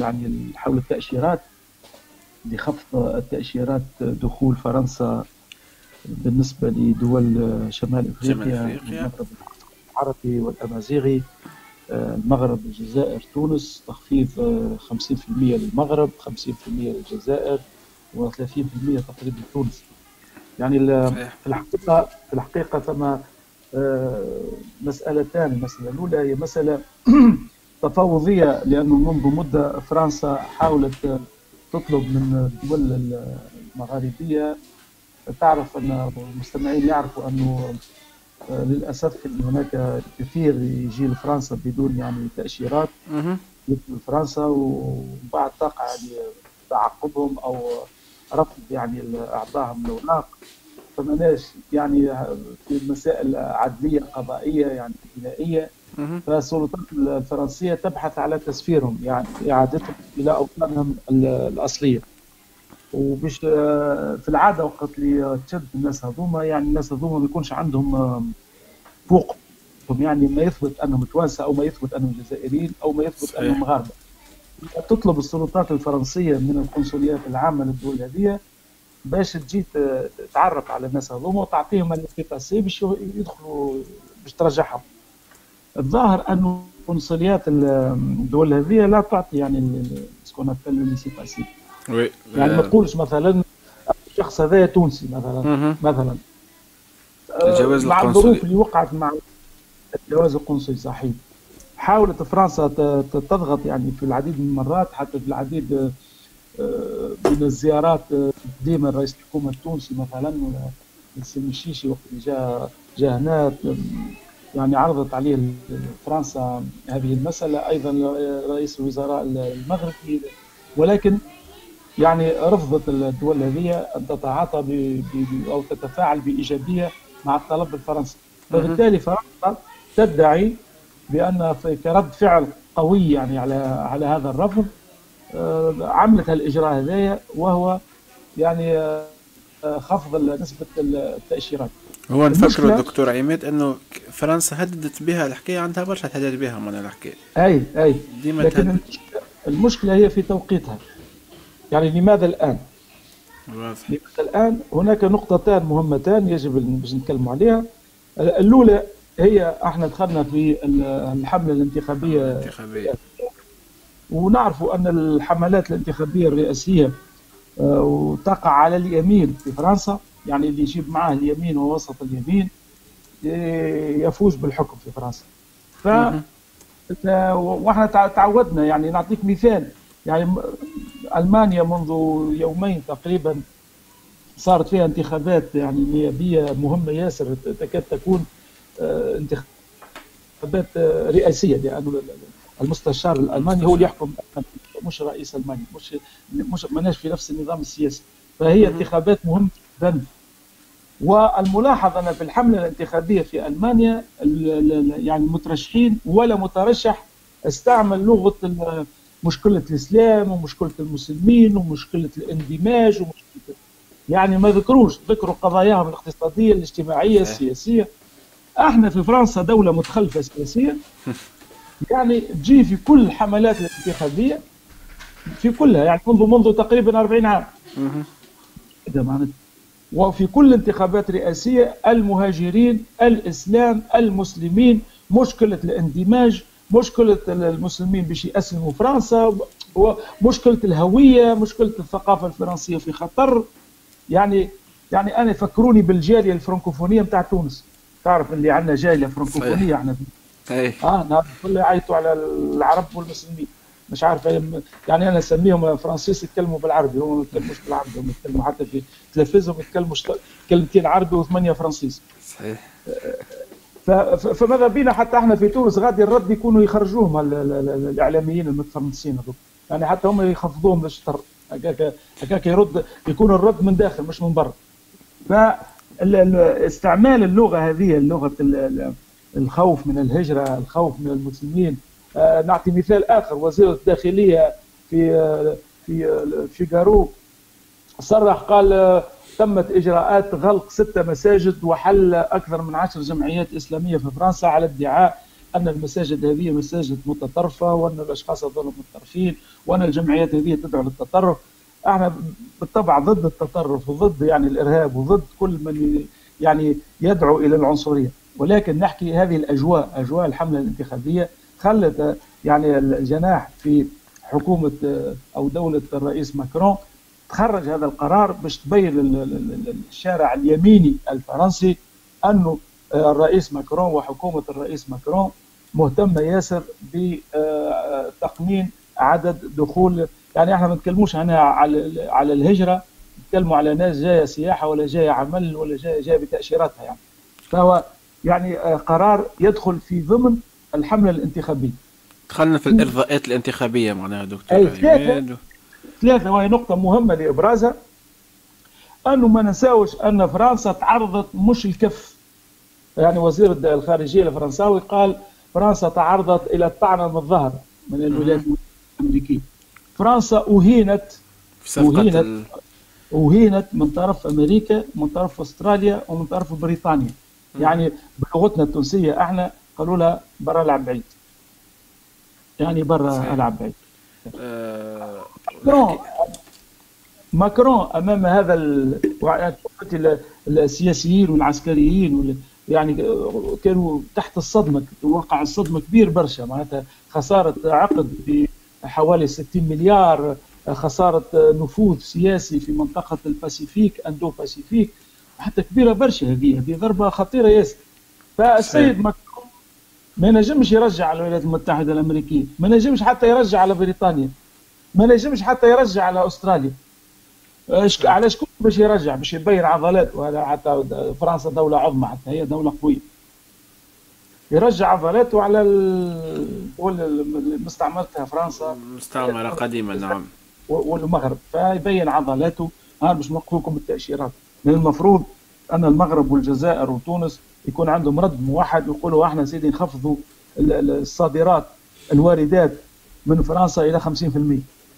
يعني حول التأشيرات لخفض التأشيرات دخول فرنسا بالنسبة لدول شمال إفريقيا المغرب العربي والأمازيغي المغرب الجزائر تونس تخفيض 50% للمغرب 50% للجزائر و30% تقريبا تونس يعني في الحقيقة في الحقيقة ثم آه، مسألتان. المسألة الأولى هي مسألة تفاوضية لأنه منذ مدة فرنسا حاولت تطلب من الدول المغاربية. تعرف أن المستمعين يعرفوا أنه آه، للأسف أن هناك كثير يجي لفرنسا بدون يعني تأشيرات. يدخل فرنسا وبعد تقع يعني تعقبهم أو رفض يعني إعطائهم الأوراق. فمناش يعني في مسائل عدلية قضائية يعني جنائية فالسلطات الفرنسية تبحث على تسفيرهم يعني إعادتهم إلى أوطانهم الأصلية. وباش في العادة وقت اللي تشد الناس هذوما يعني الناس هذوما ما يكونش عندهم فوق. يعني ما يثبت أنهم توانسة أو ما يثبت أنهم جزائريين أو ما يثبت صحيح. أنهم مغاربة تطلب السلطات الفرنسية من القنصليات العامة للدول هذه باش تجي تعرف على الناس هذوما وتعطيهم laissez-passer باش يدخلوا باش ترجعهم. الظاهر انه قنصليات الدول هذه لا تعطي يعني ce qu'on appelle laissez-passer يعني ما تقولش مثلا الشخص هذا تونسي مثلا مثلا. الجواز مع الظروف اللي وقعت مع الجواز القنصلي صحيح. حاولت فرنسا تضغط يعني في العديد من المرات حتى في العديد آه، من الزيارات آه، ديما رئيس الحكومة التونسي مثلا السي الشيشي وقت اللي جاء جاء هنا يعني عرضت عليه فرنسا هذه المسألة أيضا رئيس الوزراء المغربي. ولكن يعني رفضت الدول هذه أن تتعاطى أو تتفاعل بإيجابية مع الطلب الفرنسي. فبالتالي فرنسا تدعي بأن كرد فعل قوي يعني على على هذا الرفض. آه، عملت هالاجراء هذايا وهو يعني آه، خفض نسبة التأشيرات. هو نفكروا الدكتور عماد إنه فرنسا هددت بها الحكاية عندها برشا تهدد بها من الحكاية. أي أي. ديما لكن المشكلة هي في توقيتها. يعني لماذا الآن؟ واضح. لماذا الآن؟ هناك نقطتان مهمتان يجب باش نتكلموا عليها. الأولى هي إحنا دخلنا في الحملة الانتخابية الانتخابية. ونعرف أن الحملات الانتخابية الرئاسية وتقع على اليمين في فرنسا. يعني اللي يجيب معاه اليمين ووسط اليمين يفوز بالحكم في فرنسا. ف وإحنا تعودنا يعني نعطيك مثال. يعني ألمانيا منذ يومين تقريبا صارت فيها انتخابات يعني نيابية مهمة ياسر تكاد تكون آه، انتخابات آه، رئاسية لأنه المستشار الألماني هو اللي يحكم. مش رئيس ألمانيا مش مش ماناش في نفس النظام السياسي. فهي انتخابات مهمه جدا. والملاحظ ان في الحمله الانتخابية في ألمانيا يعني المترشحين ولا مترشح استعمل لغة مشكلة الإسلام ومشكلة المسلمين ومشكلة الاندماج ومشكلة يعني ما ذكروش ذكروا قضاياهم الاقتصادية الاجتماعية السياسية. إحنا في فرنسا دولة متخلفة سياسيا. يعني تجي في كل الحملات الانتخابية في كلها يعني منذ منذ تقريبا 40 عام. وفي كل انتخابات رئاسيه المهاجرين الإسلام المسلمين مشكلة الاندماج مشكلة المسلمين باش ياسلموا فرنسا ومشكله الهوية مشكلة الثقافة الفرنسية في خطر. يعني يعني أنا فكروني بالجالية الفرنكوفونية نتاع تونس. تعرف اللي عندنا جالية فرنكوفونية إحنا. آه نهار كله يعيطوا على العرب والمسلمين. مش عارف يعني أنا اسميهم فرانسيس يتكلموا بالعربي هم ما يتكلموش بالعربي هم يتكلموا حتى في تلفزهم يتكلموا كلمتين عربي وثمانية فرنسيس صحيح. فماذا بينا حتى إحنا في تونس؟ غادي الرد يكونوا يخرجوهم الإعلاميين المتفرنسيين هذوك. يعني حتى هم يخفضوهم للشطر هكاك هكاك يرد يكون الرد من داخل مش من برا. فاستعمال اللغة هذه اللغة الخوف من الهجرة الخوف من المسلمين نعطي مثال آخر. وزير الداخلية في آه، في آه، فيغارو صرح قال تمت إجراءات غلق ستة مساجد وحل أكثر من عشر جمعيات إسلامية في فرنسا على ادعاء أن المساجد هذه مساجد متطرفة وأن الأشخاص هذول متطرفين وأن الجمعيات هذه تدعو للتطرف. إحنا بالطبع ضد التطرف وضد يعني الإرهاب وضد كل من يعني يدعو إلى العنصرية. ولكن نحكي هذه الأجواء أجواء الحملة الانتخابية خلت يعني الجناح في حكومة أو دولة الرئيس ماكرون تخرج هذا القرار باش تبين الشارع اليميني الفرنسي أنه الرئيس ماكرون وحكومة الرئيس ماكرون مهتمه ياسر بتقنين عدد دخول يعني إحنا ما نتكلموش هنا على على الهجرة نتكلموا على ناس جاية سياحة ولا جاية عمل ولا جاية جاية بتأشيراتها يعني. فهو يعني قرار يدخل في ضمن الحملة الانتخابية. دخلنا في الإرضاءات الانتخابية معناها دكتور أي ثلاثة. ثلاثة وهي نقطة مهمة لإبرازها. أنه ما ننساوش أن فرنسا تعرضت مش الكف. يعني وزير الخارجية الفرنساوي قال فرنسا تعرضت إلى الطعنه من الظهر من الولايات المتحده الأمريكية. فرنسا أهينت في أهينت ال... أهينت من طرف أمريكا من طرف أستراليا ومن طرف بريطانيا. يعني بلغتنا التونسية إحنا قالوا لها برا العب بعيد. يعني برا ألعب بعيد. أه... ماكرون. ماكرون أمام هذا ال... السياسيين والعسكريين يعني كانوا تحت الصدمة وقع الصدمة كبير برشا. معناتها خسارة عقد بحوالي 60 مليار خسارة نفوذ سياسي في منطقة الباسيفيك Indo-Pacifique. حتى كبيرة برشا هذه هذه ضربة خطيرة ياسر. فالسيد ماكرون ما نجمش يرجع على الولايات المتحدة الأمريكية ما نجمش حتى يرجع على بريطانيا ما نجمش حتى يرجع على أستراليا. على شكون باش يرجع؟ باش يبين عضلات وهذا حتى فرنسا دولة عظمى حتى هي دولة قوية. يرجع عضلاته على الدول اللي استعمرتها فرنسا. مستعمرة قديمة نعم. والمغرب. فيبين عضلاته ها باش نوقفوا لكم التأشيرات. من المفروض أن المغرب والجزائر وتونس يكون عندهم رد موحد ويقولوا إحنا سيدي نخفضوا الصادرات الواردات من فرنسا إلى 50%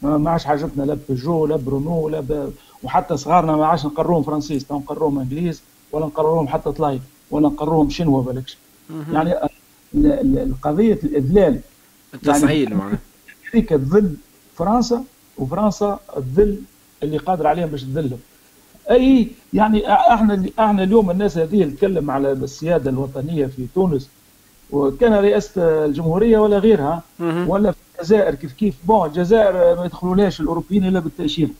ما عادش حاجتنا لا بيجو لا برونو لا ب... وحتى صغارنا ما عادش نقروهم فرنسيس نقروهم إنجليز ولا نقروهم حتى طلايب ولا نقروهم شنوا بالكش يعني القضية الإذلال. التصعيد يعني معناها أمريكا تذل فرنسا وفرنسا تذل اللي قادر عليهم باش تذلهم. أي يعني إحنا إحنا اليوم الناس هذه تتكلم على السيادة الوطنية في تونس وكان رئاسة الجمهورية ولا غيرها ولا في الجزائر كيف كيف. بون الجزائر ما يدخلولهاش الأوروبيين إلا بالتأشيرة.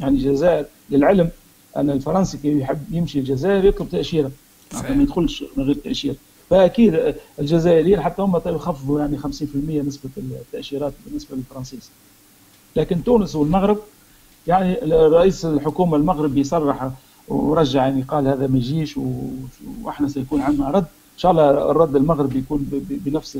يعني الجزائر للعلم أن الفرنسي كي يحب يمشي الجزائر يطلب تأشيرة. ما يدخلش من غير تأشيرة. فأكيد الجزائريين حتى هم يخفضوا يعني 50% نسبة التأشيرات بالنسبة للفرنسيس. لكن تونس والمغرب يعني رئيس الحكومة المغربي صرح ورجع يعني قال هذا ما يجيش وإحنا سيكون عندنا رد. إن شاء الله الرد المغربي يكون بنفس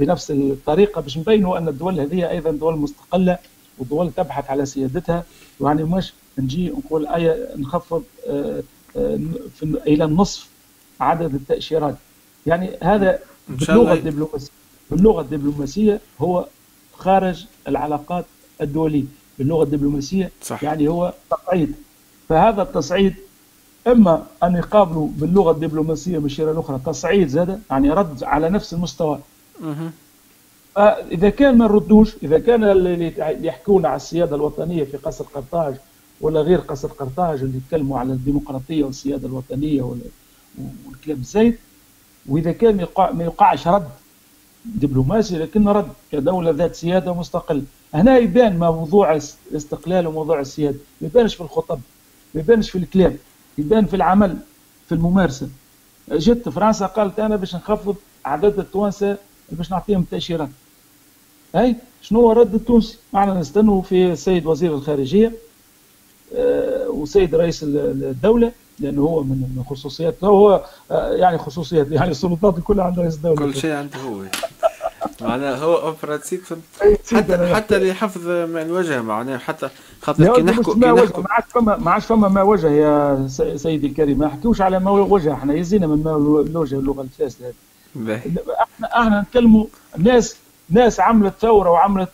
بنفس الطريقة. باش نبينوا أن الدول هذه أيضا دول مستقلة ودول تبحث على سيادتها. يعني مش نجي نقول أي نخفض إلى النصف عدد التأشيرات. يعني هذا باللغة الدبلوماسية باللغة الدبلوماسية هو خارج العلاقات الدولية. باللغة الدبلوماسية صح. يعني هو تصعيد. فهذا التصعيد إما أن يقابلوا باللغة الدبلوماسية بشيرة الأخرى تصعيد زاد يعني رد على نفس المستوى. فإذا كان ما نردوش إذا كان اللي يحكون على السيادة الوطنية في قصر قرطاج ولا غير قصر قرطاج اللي يتكلموا على الديمقراطية والسيادة الوطنية والكلام الزايد وإذا كان ما يقعش رد دبلوماسي لكن رد كدوله ذات سيادة مستقلة. هنا يبان موضوع الاستقلال وموضوع السيادة. ما يبانش في الخطب ما يبانش في الكلام يبان في العمل في الممارسة. جت فرنسا قالت أنا باش نخفض عدد التوانسة باش نعطيهم تأشيرات. أي؟ شنو هو التونسي؟ معنا نستنوا في السيد وزير الخارجية أه وسيد رئيس الدولة لأنه هو من خصوصيات هو يعني خصوصيات يعني السلطات كلها عند رئيس الدولة. كل شيء عنده هو. معناها هو en pratique حتى حتى لحفظ ماء الوجه معناها حتى خاطر كي نحكوا كي نحكوا ما عادش فما ما عادش فما ماء وجه يا سيدي الكريم. ما نحكيوش على ماء وجه إحنا يزينا من ماء الوجه اللغة الفاسدة هذه. إحنا إحنا نتكلموا ناس ناس عملت ثورة وعملت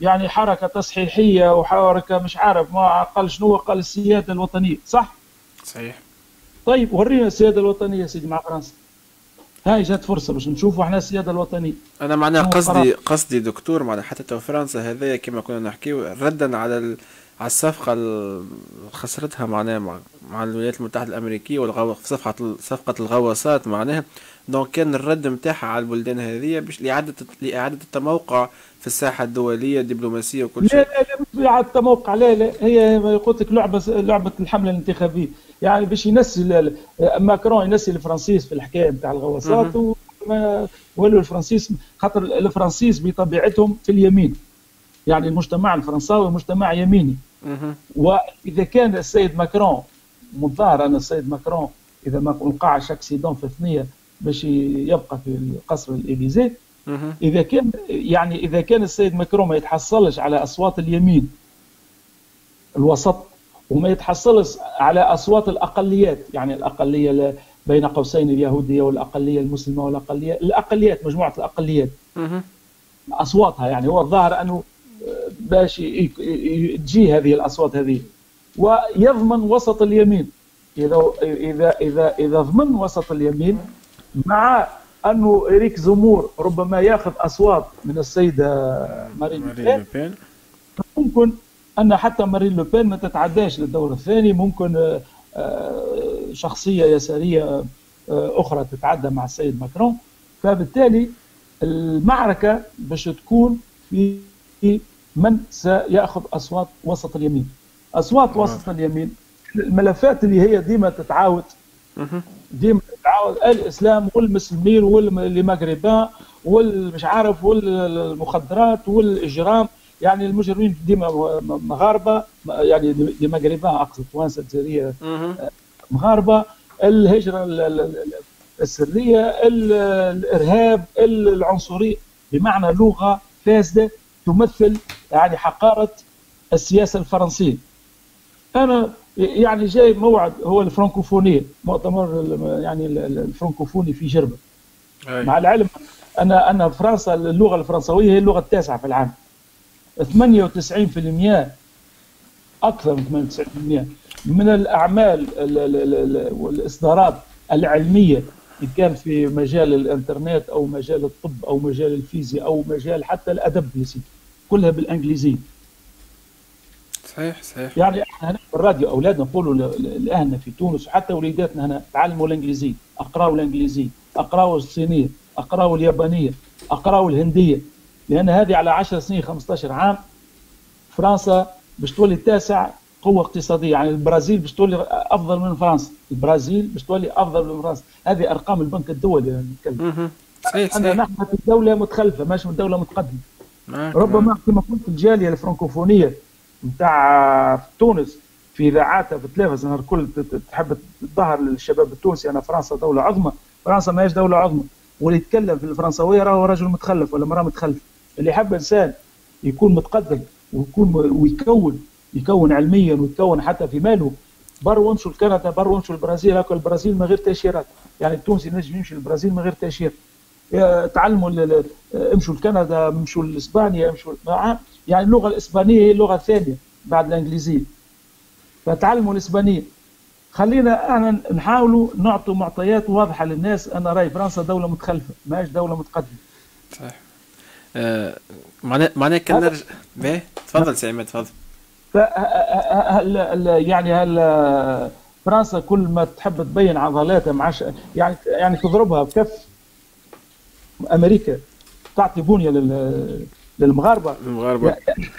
يعني حركة تصحيحية وحركة مش عارف ما قال شنو قال السيادة الوطنية صح؟ صحيح. طيب ورينا السيادة الوطنية سيدي مع فرنسا. هاي جات فرصة باش نشوفوا إحنا السيادة الوطنية. أنا معناها قصدي قصدي دكتور معناها حتى تو فرنسا هذايا كما كنا نحكيو ردا على ال... على الصفقة اللي خسرتها معناها مع, مع الولايات المتحدة الأمريكية والغو... صفقه صفقة الغواصات معناها. donc كان الرد نتاعها على البلدان هذه باش لإعادة لإعادة التموقع في الساحة الدولية الدبلوماسية وكل شيء. لا لا لا مش اعاده التموقع لا لا هي قلت لك لعبة لعبة الحملة الانتخابية. يعني باش ينسي ماكرون ينسي الفرنسيس في الحكاية نتاع الغواصات ولوا الفرنسيس خاطر الفرنسيس بطبيعتهم في اليمين. يعني المجتمع الفرنساوي مجتمع يميني. وإذا كان السيد ماكرون متظاهر أن السيد ماكرون إذا ما وقع اكسيدون في الثنية باش يبقى في القصر الاليزيه إذا كان يعني إذا كان السيد ماكرون ما يتحصلش على أصوات اليمين الوسط وما يتحصلش على أصوات الأقليات يعني الأقلية بين قوسين اليهودية والأقلية المسلمة والاقليه الأقليات مجموعة الأقليات. أصواتها يعني هو الظاهر أنه باش تجي هذه الأصوات هذه. ويضمن وسط اليمين. اذا اذا اذا إذا ضمن وسط اليمين مع أنه إريك زمور ربما يأخذ أصوات من السيده مارين لوبين ممكن أن حتى مارين لوبين ما تتعداش للدور الثاني ممكن آه، شخصية يسارية آه، أخرى تتعدى مع السيد ماكرون. فبالتالي المعركة باش تكون في من سيأخذ أصوات وسط اليمين. أصوات وسط اليمين الملفات اللي هي ديما تتعاود ديما تتعاود الإسلام والمسلمين والمغربان والمش عارف والمخدرات والإجرام. يعني المجرمين ديما مغاربة يعني دي مغربان أقصد توانسه الجزائرية مغاربة. الهجرة السرية الإرهاب العنصريه بمعنى لغة فاسدة تمثل يعني حقارة السياسة الفرنسية. أنا يعني جاي موعد هو الفرنكوفونيه مؤتمر يعني الفرنكوفوني في جربة. أي. مع العلم ان ان فرنسا اللغة الفرنسوية هي اللغة التاسعة في العالم. 98% أكثر من 98% من الأعمال والإصدارات العلمية إن كان في مجال الإنترنت أو مجال الطب أو مجال الفيزياء أو مجال حتى الأدب كلها بالإنجليزية. صحيح صحيح. يعني إحنا هنا في الراديو اولادنا نقولوا لاهلنا في تونس وحتى وليداتنا هنا تعلموا الإنجليزية أقراوا الإنجليزية أقراوا الصينية أقراوا اليابانية أقراوا الهندية. لأن هذه على 10 سنين 15 عام فرنسا باش تولي التاسع قوة اقتصادية. يعني البرازيل باش تولي أفضل من فرنسا. البرازيل باش تولي أفضل من فرنسا. هذه أرقام البنك الدولي يعني نتكلم. صحيح صحيح. نحن في دولة متخلفة ماشي من دولة متقدمة. ربما كما قلت الجالية الفرنكوفونية نتاع تونس في إذاعاتها في التلفزيون الكل تحب تظهر للشباب التونسي. ان فرنسا دولة عظمى فرنسا ماهيش دولة عظمى. واللي يتكلم في الفرنسويه راهو رجل متخلف ولا امراه متخلفه اللي يحب إنسان يكون متقدم ويكون ويكون يكون علميا ويكون حتى في ماله. بروا وامشوا لكندا بروا وامشوا البرازيل هاكا البرازيل من غير تاشيرات يعني التونسي نجم يمشي للبرازيل من غير تأشيرة. تعلموا امشوا لكندا امشوا لإسبانيا امشوا يعني اللغة الإسبانية هي اللغة الثانية بعد الإنجليزية. فتعلموا الإسبانية. خلينا أنا نحاولوا نعطوا معطيات واضحة للناس. أنا رأي فرنسا دولة متخلفة ماهيش دولة متقدمة. صحيح. آه معناه معناه كان نرجع باهي تفضل سي عماد تفضل. هل يعني هل فرنسا كل ما تحب تبين عضلاتها معش يعني يعني تضربها بكف. أمريكا تعطي بنية للمغاربة. المغاربة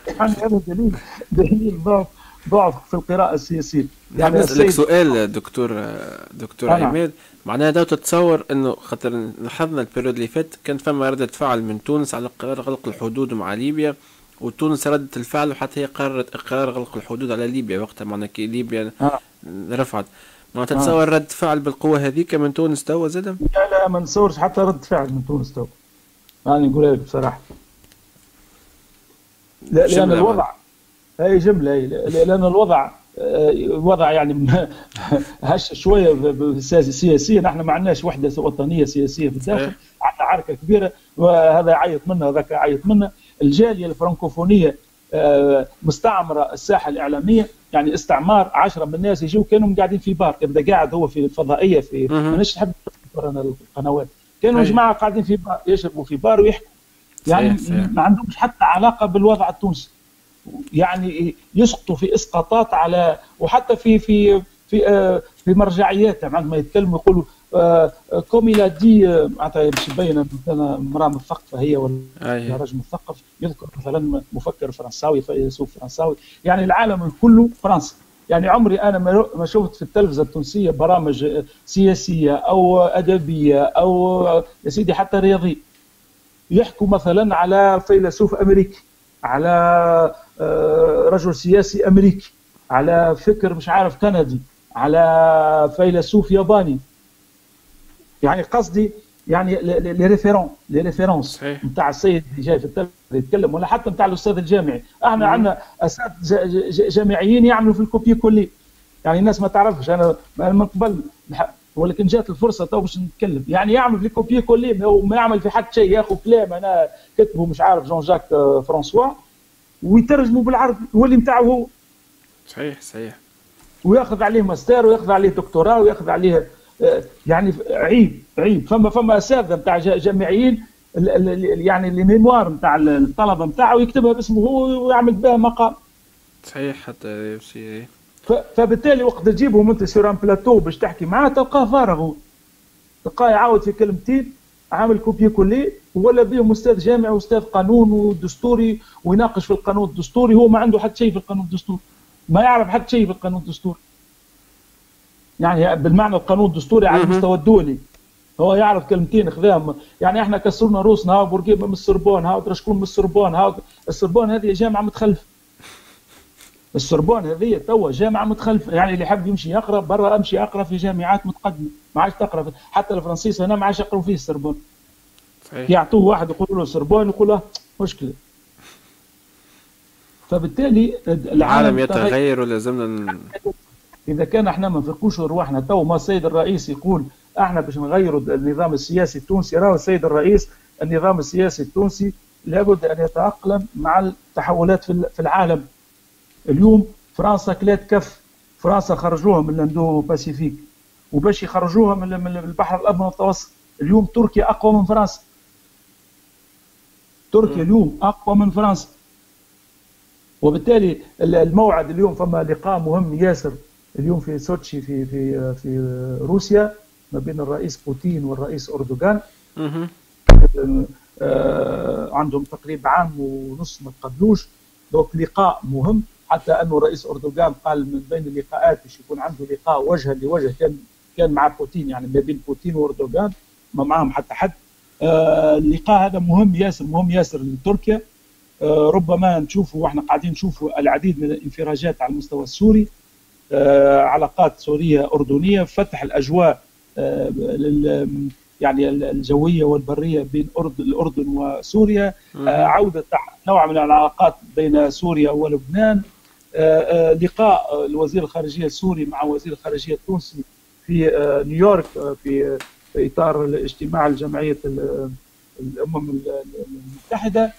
يعني هذا دليل دليل ضعف ضعف في القراءة السياسية. يعني نسالك سؤال دكتور دكتور عماد معناها ده تتصور إنه خاطر لاحظنا la période اللي فات كان فما ردة فعل من تونس على قرار غلق الحدود مع ليبيا وتونس ردت الفعل وحتى هي قررت إقرار غلق الحدود على ليبيا وقتها معناها كي ليبيا آه. رفعت. ما تتصور آه. رد فعل بالقوة هذيك من تونس توا زاد؟ لا لا ما نتصورش حتى رد فعل من تونس توا. يعني نقول لك بصراحة. لأن الوضع هي جمله هي لأن الوضع الوضع يعني هش شوية سياسيا. إحنا ما عندناش وحدة وطنية سياسية في الداخل. عندنا عركه كبيرة وهذا يعيط منا وذاك يعيط منا. الجالية الفرنكوفونية آه، مستعمرة الساحة الإعلامية. يعني استعمار 10 من الناس يجوا كانوا قاعدين في بار يبدا قاعد هو في الفضائية في مانيش نحب القنوات. كانوا جماعة قاعدين في بار يشربوا في بار ويحكوا. يعني صحيح. ما عندهمش حتى علاقة بالوضع التونسي. يعني يسقطوا في إسقاطات على وحتى في في في آه في مرجعياتهم عندما يتكلموا يقولوا comme il a dit معناتها باش يبين أنا امرأة مثقفة هي ولا رجل مثقف يذكر مثلا مفكر فرنساوي فيلسوف فرنساوي. يعني العالم كله فرنسا يعني عمري أنا ما شفت في التلفزة التونسية برامج سياسية أو أدبية أو يا سيدي حتى رياضية. يحكوا مثلا على فيلسوف أمريكي على آه، رجل سياسي أمريكي على فكر مش عارف كندي على فيلسوف ياباني. يعني قصدي يعني les référents les références نتاع السيد اللي جاي في التلفزيون يتكلم ولا حتى نتاع الأستاذ الجامعي. إحنا عندنا أساتذة جامعيين يعملوا في ال copier-coller. يعني الناس ما تعرفش أنا من قبل ولكن جات الفرصة تو باش نتكلم. يعني يعمل في copier-coller وما يعمل في حتى شيء. ياخذ كلام أنا كتبه مش عارف جون جاك فرانسوا ويترجمه بالعربي. يولي نتاعه هو. صحيح صحيح. وياخذ عليه ماستر وياخذ عليه دكتوراه وياخذ عليه آه، يعني عيب عيب. فما فما أساتذة نتاع جامعيين يعني ال mémoire نتاع الطلبة نتاعه يكتبها باسمه هو ويعمل بها مقام صحيح حتى شيء فبالتالي وقت تجيبهم انت sur un plateau باش تحكي معاه تلقاه فارغ تلقاه يعاود في كلمتين عامل copier-coller ولا بهم أستاذ جامعي وأستاذ قانون ودستوري ويناقش في القانون الدستوري. هو ما عنده حتى شيء في القانون الدستوري. ما يعرف حتى شيء في القانون الدستوري. يعني بالمعنى القانون الدستوري على المستوى الدولي. هو يعرف كلمتين خذاهم. يعني إحنا كسرنا روسنا ها بورقيبة من السربون ها شكون من السربون ها السربون هذه جامعه متخلفه السربون هذه توا جامعة متخلفه يعني اللي حب يمشي يقرأ برا أمشي أقرأ في جامعات متقدمة ما عادش تقرأ حتى الفرنسيس هنا ما عادش يقروا فيه السربون صحيح. يعطوه واحد يقولوا له السربون يقول له مشكلة. فبالتالي العالم يتغير ولازمنا إذا كان إحنا ما نفرقوش رواحنا تو ما السيد الرئيس يقول إحنا باش نغيروا النظام السياسي التونسي راهو السيد الرئيس النظام السياسي التونسي لابد أن يتأقلم مع التحولات في العالم. اليوم فرنسا كلات كف فرنسا خرجوها من ال Indo-Pacifique وباش يخرجوها من البحر الأبيض المتوسط اليوم تركيا أقوى من فرنسا. تركيا اليوم أقوى من فرنسا. وبالتالي الموعد اليوم فما لقاء مهم ياسر اليوم في سوتشي في في في روسيا ما بين الرئيس بوتين والرئيس أردوغان. آه عندهم تقريبا عام ونص ما تقابلوش دوك لقاء مهم. حتى أنه الرئيس أردوغان قال من بين اللقاءات باش يكون عنده لقاء وجها لوجه كان كان مع بوتين يعني ما بين بوتين وأردوغان ما معهم حتى حد. آه اللقاء هذا مهم ياسر مهم ياسر لتركيا. آه ربما نشوفوا وإحنا قاعدين نشوفوا العديد من الانفراجات على المستوى السوري آه علاقات سورية أردنية فتح الأجواء يعني الجوية والبرية بين الأردن وسوريا. عودة نوع من العلاقات بين سوريا ولبنان. لقاء الوزير الخارجية السوري مع وزير الخارجية التونسي في نيويورك في إطار اجتماع الجمعية الأمم المتحدة.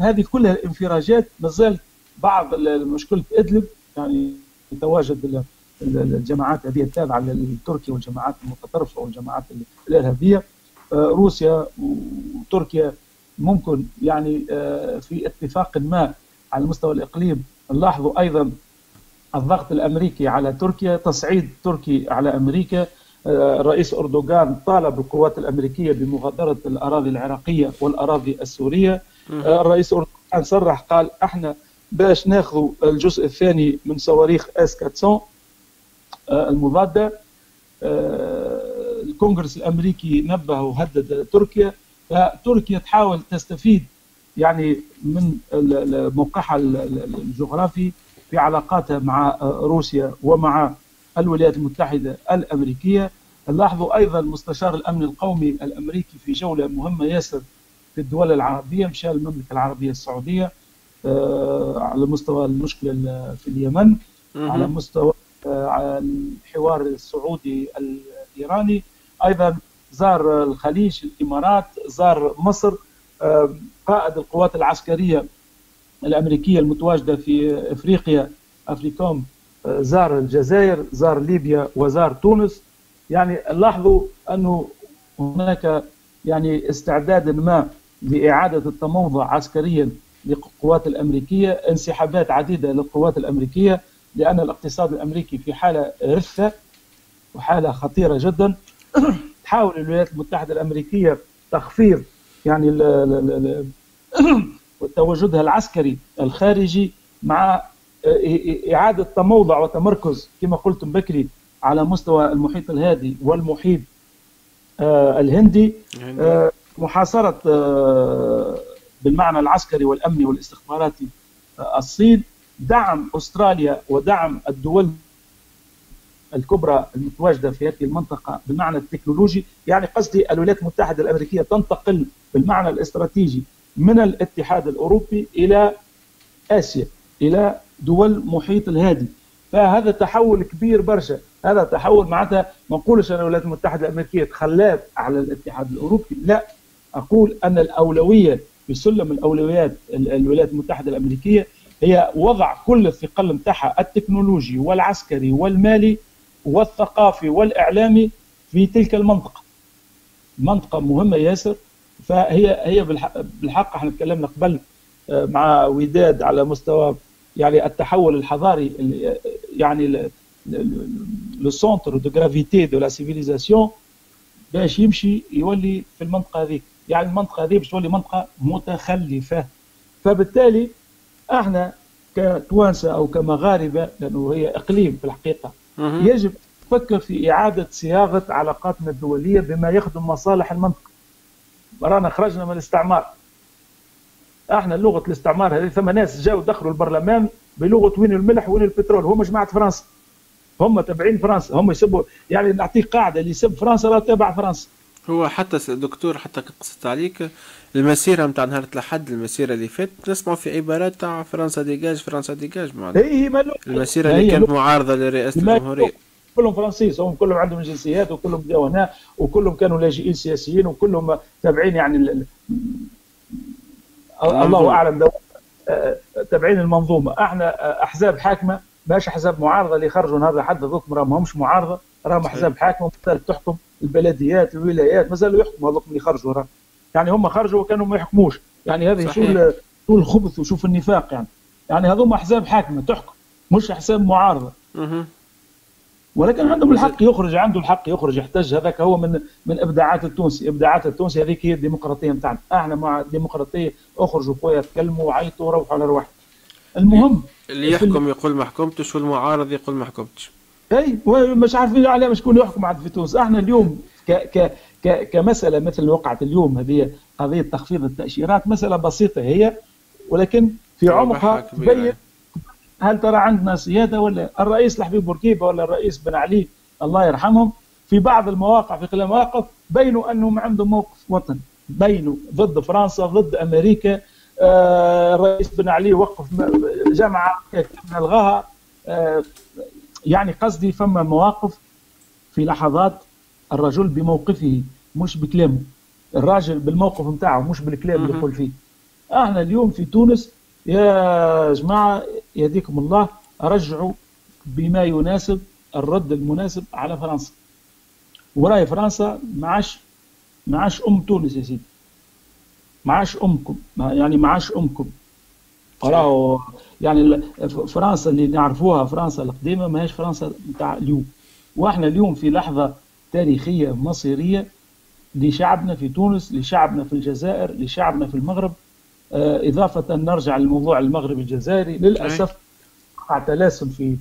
هذه كلها الانفراجات ما زالت بعض مشكلة إدلب يعني يتواجد الجماعات هذه التابعة لتركيا والجماعات المتطرفة والجماعات الإرهابية. آه، روسيا وتركيا ممكن يعني آه، في اتفاق ما على مستوى الإقليم نلاحظوا أيضا الضغط الأمريكي على تركيا تصعيد تركي على أمريكا. آه، الرئيس أردوغان طالب القوات الأمريكية بمغادرة الأراضي العراقية والأراضي السورية. الرئيس أردوغان صرح قال إحنا باش ناخذ الجزء الثاني من صواريخ إس 400 آه، المضادة آه، الكونغرس الأمريكي نبه وهدد تركيا. فتركيا تحاول تستفيد يعني من موقعها الجغرافي في علاقاتها مع روسيا ومع الولايات المتحدة الأمريكية. نلاحظوا أيضا مستشار الأمن القومي الأمريكي في جولة مهمة ياسر في الدول العربية مشى المملكة العربية السعودية آه، على مستوى المشكلة في اليمن على مستوى آه، الحوار السعودي الإيراني. أيضا زار الخليج الإمارات زار مصر قائد القوات العسكرية الأمريكية المتواجدة في إفريقيا أفريكوم زار الجزائر زار ليبيا وزار تونس. يعني لاحظوا أنه هناك يعني استعداد ما لإعادة التموضع عسكريا للقوات الأمريكية انسحابات عديدة للقوات الأمريكية لأن الاقتصاد الأمريكي في حالة رثة وحالة خطيرة جدا. تحاول الولايات المتحدة الأمريكية تخفيض يعني تواجدها العسكري الخارجي مع إعادة تموضع وتمركز كما قلتم بكري على مستوى المحيط الهادي والمحيط آه، الهندي آه، محاصرة آه، بالمعنى العسكري والأمني والاستخباراتي الصين. دعم أستراليا ودعم الدول الكبرى المتواجدة في هذه المنطقة بالمعنى التكنولوجي يعني قصدي الولايات المتحدة الأمريكية تنتقل بالمعنى الاستراتيجي من الاتحاد الأوروبي إلى آسيا إلى دول محيط الهادي. فهذا تحول كبير برشا. هذا تحول معناتها ما نقولش أن الولايات المتحدة الأمريكية تخلات على الاتحاد الأوروبي. لا أقول أن الأولوية في سلم الأولويات الولايات المتحدة الأمريكية هي وضع كل الثقل نتاعها التكنولوجي والعسكري والمالي والثقافي والإعلامي في تلك المنطقة. منطقة مهمة ياسر فهي هي بالحق إحنا تكلمنا قبل آه، مع وداد على مستوى يعني التحول الحضاري يعني le centre de gravité de la civilisation باش يمشي يولي في المنطقة هذيك. يعني المنطقة هذه باش تولي منطقة متخلفة. فبالتالي إحنا كتوانسة أو كمغاربة لأنه هي إقليم في الحقيقة يجب نفكر في إعادة صياغة علاقاتنا الدولية بما يخدم مصالح المنطقة. رانا خرجنا من الاستعمار. إحنا لغة الاستعمار هذه ثم ناس جاوا دخلوا البرلمان بلغة وين الملح وين البترول. هم جماعة فرنسا. هم تابعين فرنسا. هم يسبوا يعني نعطيك قاعدة اللي يسب فرنسا راه تابع فرنسا. هو حتى دكتور حتى قصت عليك المسيرة نتاع نهار الأحد المسيرة اللي فات نسمعوا في عبارات تاع فرنسا dégage فرنسا dégage معناها. اي المسيرة اللي كانت معارضة لرئاسة الجمهورية. كلهم فرنسيس هم كلهم عندهم جنسيات وكلهم جاوا هنا وكلهم كانوا لاجئين سياسيين وكلهم تابعين يعني الله أعلم deux... آه، تابعين المنظومة. إحنا آه، أحزاب حاكمة ماش أحزاب معارضة اللي خرجوا نهار ضدكم راهم ماهمش معارضة راهم أحزاب حاكمة مازال تحكم البلديات الولايات مازالوا يحكموا هذوك اللي خرجوا راهم. يعني هم خرجوا وكانوا ما يحكموش. يعني هذه شو شو الخبث وشوف النفاق يعني. يعني هذوما أحزاب حاكمة تحكم مش أحزاب معارضة. ولكن عندهم الحق يخرج عنده الحق يخرج يحتج. هذاك هو من من إبداعات التونسي. إبداعات التونسي هذيك هي الديمقراطية نتاعنا أحنا مع الديمقراطية أخرجوا خويا تكلموا وعيطوا وروحوا على رواحكم. المهم اللي يحكم يقول ما حكمتش والمعارض يقول ما حكمتش أي مش عارفين عليه شكون يحكم عاد في تونس. أحنا اليوم ك ك كمسألة مثل اللي وقعت اليوم هذه قضية تخفيض التأشيرات مسألة بسيطة هي ولكن في عمقها تبين هل ترى عندنا سيادة ولا الرئيس الحبيب بورقيبه ولا الرئيس بن علي الله يرحمهم؟ في بعض المواقع في خلال المواقف بينوا أنهم عندهم موقف وطني بينوا ضد فرنسا ضد أمريكا آه الرئيس بن علي وقف جامعه الغاها آه يعني قصدي فما مواقف في لحظات الرجل بموقفه مش بكلامه الراجل بالموقف نتاعه مش بالكلام اللي يقول فيه. إحنا اليوم في تونس يا جماعة يهديكم الله رجعوا بما يناسب الرد المناسب على فرنسا. وراي فرنسا معاش معاش أم تونس يا سيدي. معاش أمكم يعني معاش أمكم. راهو يعني فرنسا اللي نعرفوها فرنسا القديمة ما هيش فرنسا نتاع اليوم. وإحنا اليوم في لحظة تاريخية مصيرية لشعبنا في تونس لشعبنا في الجزائر لشعبنا في المغرب. آه، إضافة نرجع لموضوع المغرب الجزائري. للأسف وقع تلاسم في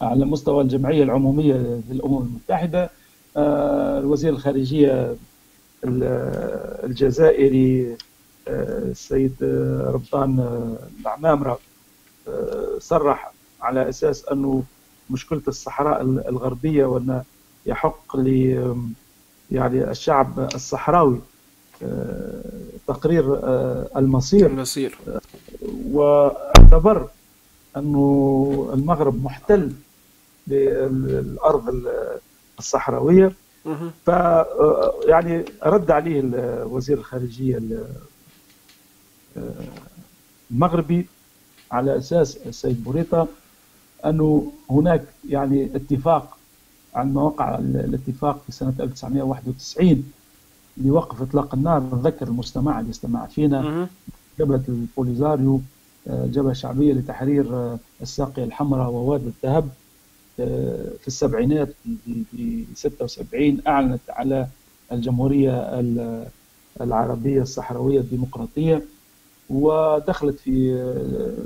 على مستوى الجمعية العمومية للأمم المتحدة. آه، الوزير الخارجية الجزائري آه، السيد ربطان العمامرة صرح على أساس أنه مشكلة الصحراء الغربية وأن يحق ل يعني الشعب الصحراوي تقرير آه، المصير. المصير. واعتبر انه المغرب محتل للأرض الصحراوية. ف آه، يعني رد عليه وزير الخارجية آه، المغربي على أساس السيد بوريطة أنه هناك يعني اتفاق عندما وقع الاتفاق في سنة 1991 لوقف إطلاق النار نذكر المستمع اللي استمع فينا جبهة البوليزاريو جبهة شعبية لتحرير الساقية الحمراء ووادي الذهب في السبعينات في 76 أعلنت على الجمهورية العربية الصحراوية الديمقراطية ودخلت في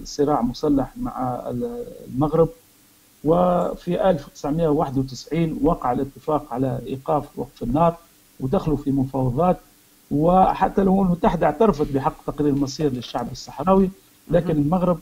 صراع مسلح مع المغرب. وفي 1991 وقع الاتفاق على إيقاف وقف النار ودخلوا في مفاوضات وحتى الأمم المتحدة اعترفت بحق تقرير المصير للشعب الصحراوي لكن المغرب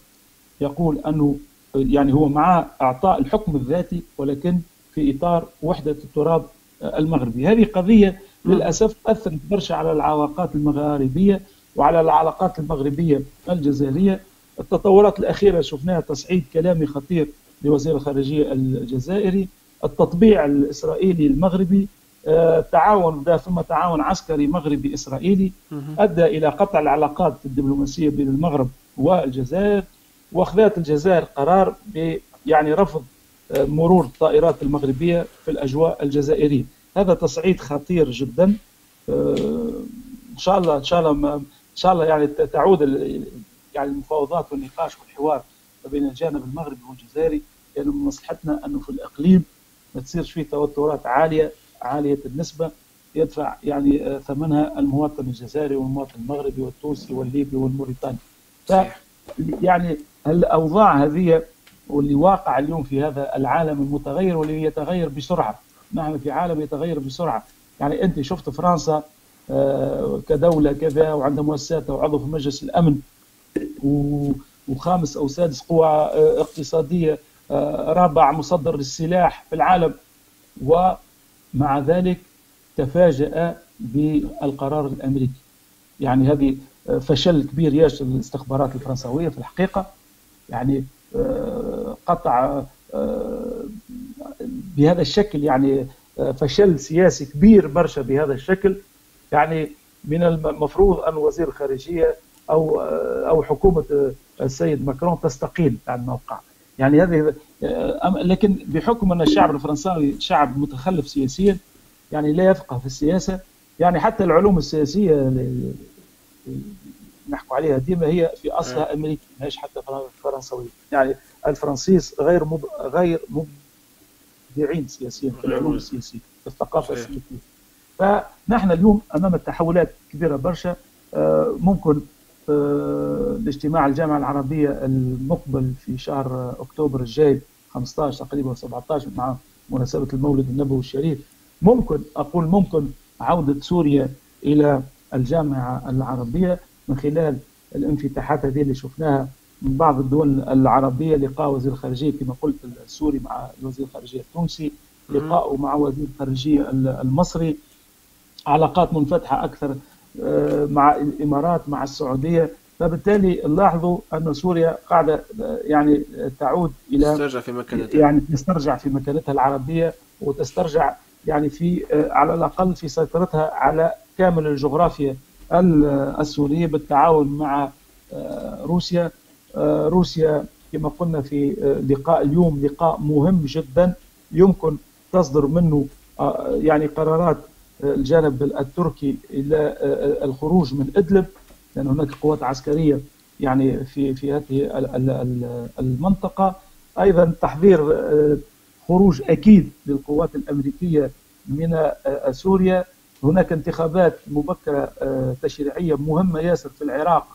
يقول أنه يعني هو مع إعطاء الحكم الذاتي ولكن في إطار وحدة التراب المغربي. هذه قضية للأسف اثرت برشا على العلاقات المغاربية وعلى العلاقات المغربية الجزائرية. التطورات الأخيرة شفناها تصعيد كلامي خطير لوزير الخارجية الجزائري. التطبيع الإسرائيلي المغربي آه، تعاون ده ثم تعاون عسكري مغربي إسرائيلي أدى إلى قطع العلاقات الدبلوماسية بين المغرب والجزائر وأخذت الجزائر قرار ب يعني رفض آه، مرور الطائرات المغربية في الأجواء الجزائرية. هذا تصعيد خطير جدا. آه، إن شاء الله إن شاء الله إن شاء الله يعني تعود يعني المفاوضات والنقاش والحوار ما بين الجانب المغربي والجزائري لأن يعني من مصلحتنا أنه في الإقليم ما تصيرش فيه توترات عالية عالية النسبة يدفع يعني آه، ثمنها المواطن الجزائري والمواطن المغربي والتونسي والليبي والموريتاني. ف يعني الأوضاع هذه واللي واقع اليوم في هذا العالم المتغير واللي يتغير بسرعة نحن في عالم يتغير بسرعة. يعني أنت شفت فرنسا آه، كدولة كذا وعندها مؤسسات وعضو في مجلس الأمن وخامس أو سادس قوة آه، اقتصادية رابع مصدر للسلاح في العالم. ومع ذلك تفاجأ بالقرار الأمريكي. يعني هذه فشل كبير ياش الاستخبارات الفرنسوية في الحقيقة. يعني آه، قطع آه، بهذا الشكل يعني آه، فشل سياسي كبير برشا بهذا الشكل. يعني من المفروض أن وزير الخارجية أو أو حكومة السيد ماكرون تستقيل عن الموقع يعني هذه لكن بحكم أن الشعب الفرنساوي شعب متخلف سياسيا يعني لا يفقه في السياسة. يعني حتى العلوم السياسية نحكوا عليها ديما هي في أصلها أمريكي ماهيش حتى فرنسويه يعني الفرنسيس غير مب... غير مبدعين سياسيا في العلوم السياسية في الثقافة السياسية. فنحن اليوم أمام تحولات كبيرة برشا. آه، ممكن الاجتماع الجامعة العربية المقبل في شهر أكتوبر الجاي 15 تقريبا 17 مع مناسبة المولد النبوي الشريف. ممكن أقول ممكن عودة سوريا إلى الجامعة العربية من خلال الانفتاحات هذه اللي شفناها من بعض الدول العربية لقاء وزير الخارجية كما قلت السوري مع وزير الخارجية التونسي لقاءه مع وزير الخارجية المصري. علاقات منفتحة أكثر مع الإمارات مع السعودية. فبالتالي نلاحظوا أن سوريا قاعدة يعني تعود إلى تسترجع في مكانتها. يعني تسترجع في مكانتها العربية وتسترجع يعني في آه، على الأقل في سيطرتها على كامل الجغرافيا السورية بالتعاون مع آه، روسيا. روسيا كما قلنا في لقاء اليوم لقاء مهم جدا يمكن تصدر منه يعني قرارات الجانب التركي إلى آه، الخروج من إدلب لأن هناك قوات عسكرية يعني في في هذه المنطقة. أيضا تحضير آه، خروج أكيد للقوات الأمريكية من آه، سوريا. هناك انتخابات مبكرة تشريعية مهمة ياسر في العراق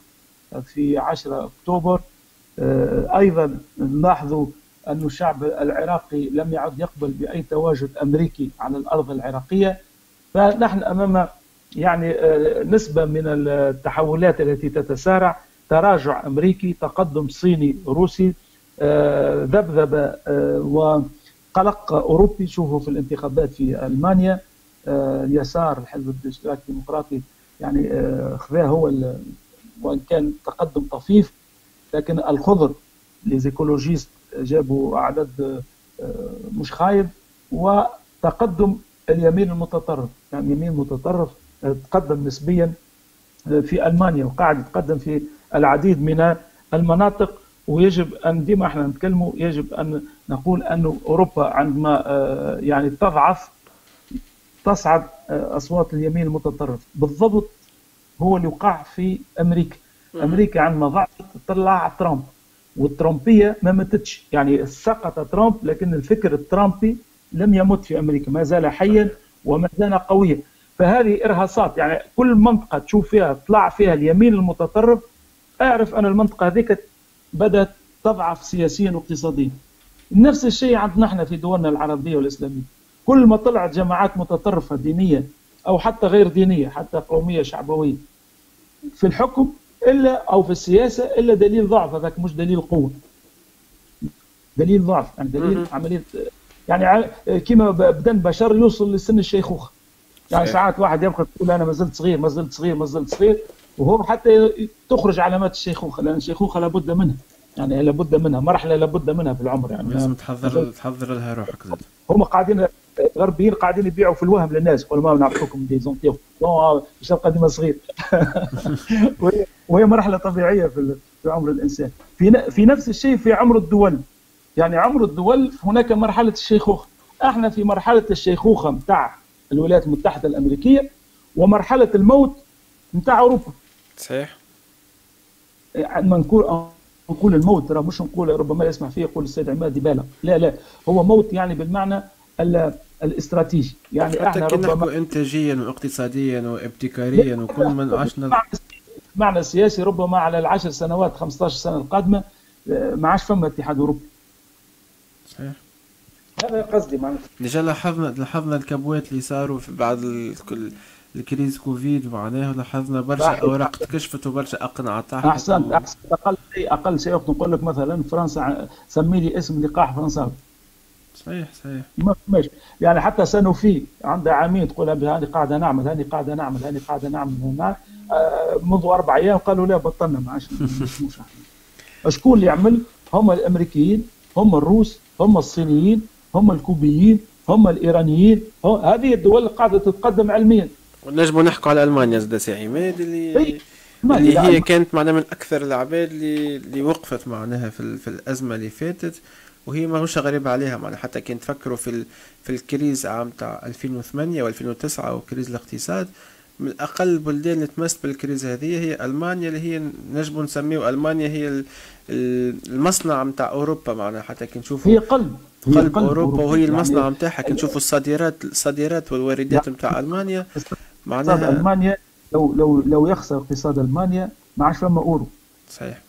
في 10 أكتوبر. أيضا نلاحظ أن الشعب العراقي لم يعد يقبل بأي تواجد أمريكي على الأرض العراقية. فنحن أمام يعني آه، نسبة من التحولات التي تتسارع. تراجع أمريكي تقدم صيني روسي آه، ذبذبه آه، وقلق أوروبي. شوفوا في الانتخابات في ألمانيا اليسار الحزب الاشتراكي الديمقراطي يعني خذاه هو وإن كان تقدم طفيف. لكن الخضر ليزيكولوجيست جابوا عدد مش خايب. وتقدم اليمين المتطرف. يعني يمين متطرف آه، تقدم نسبيا آه، في ألمانيا. وقاعد يتقدم في العديد من المناطق ويجب أن ديما إحنا نتكلموا يجب أن نقول أن أوروبا عندما آه، يعني تضعف تصعد أصوات اليمين المتطرف. بالضبط هو اللي وقع في أمريكا. أمريكا عندما ضعفت طلع ترامب والترامبية ما ماتتش. يعني سقط ترامب لكن الفكر الترامبي لم يمت في أمريكا ما زال حيا وما زال قويا. فهذه إرهاصات يعني كل منطقة تشوف فيها طلع فيها اليمين المتطرف أعرف أن المنطقة هذيك بدأت تضعف سياسيا واقتصاديا. نفس الشيء عندنا إحنا في دولنا العربية والإسلامية. كل ما طلعت جماعات متطرفة دينيا أو حتى غير دينية حتى قومية شعبوية في الحكم إلا أو في السياسة إلا دليل ضعف هذاك مش دليل قوة. دليل ضعف يعني دليل عملية يعني كما بدا البشر يوصل لسن الشيخوخه يعني ساعات واحد يبقى تقول أنا ما زلت صغير ما زلت صغير ما زلت صغير وهو حتى تخرج علامات الشيخوخه لأن الشيخوخه لابد منها. يعني لابد منها مرحلة لابد منها في العمر يعني. لازم تحضر تحضر لها روحك زاد. هم قاعدين الغربيين قاعدين يبيعوا في الوهم للناس يقولوا ما نعرفوكم دي زونتيو تبقى ديما صغير. وهي مرحلة طبيعية في في عمر الإنسان. في في نفس الشيء في عمر الدول. يعني عمر الدول هناك مرحلة الشيخوخة. إحنا في مرحلة الشيخوخة نتاع الولايات المتحدة الأمريكية ومرحلة الموت نتاع أوروبا. صحيح. عندما نقول نقول الموت ترى مش نقول ربما يسمع فيه يقول السيد عماد ديبالا. لا لا هو موت يعني بالمعنى الاستراتيجي. يعني إحنا ربما انتاجيا واقتصاديا وابتكاريا وكل من عشنا معنى سياسي ربما على العشر سنوات 15 سنة القادمة آه، ما عادش فما اتحاد أوروبي. صحيح. هذا قصدي معناتها. ديجا لاحظنا لاحظنا الكبوات اللي صاروا في بعد الكل ال crise Covid معناه لاحظنا برشا أوراق تكشفت وبرشا أقنعة. طاحت احسن و... احسن أقل شيء أقل شيء وقت نقول لك مثلا فرنسا سمي لي اسم لقاح فرنساوي. صحيح صحيح. ما ماشي. يعني حتى سنوفي عندها عامين تقول هاني قاعدة نعمل هاني قاعدة نعمل هاني قاعدة نعمل هنا آه منذ أربع أيام قالوا لا بطلنا ما عادش. شكون اللي يعمل؟ هم الأمريكيين هم الروس هم الصينيين هم الكوبيين هم الإيرانيين هم هذه الدول اللي قاعدة تتقدم علميا. ونجموا نحكوا على ألمانيا زاد سي عماد اللي اللي هي كانت معنا من أكثر العباد اللي اللي وقفت معناها في, في الأزمة اللي فاتت وهي ماهوش غريبة عليها معناها. حتى كان تفكروا في ال... في ال crise عام تاع 2008 و2009 و crise الاقتصاد من أقل البلدان اللي تمست بال crise هذه هي ألمانيا اللي هي نجم نسميه ألمانيا هي المصنع نتاع أوروبا معناها حتى كي نشوفوا هي قلب قلب, قلب أوروبا وهي المصنع يعني نتاعها كي نشوفوا الصادرات الصادرات والواردات نتاع ألمانيا معناها ألمانيا لو لو لو يخسر اقتصاد ألمانيا ما عادش فما أورو. صحيح.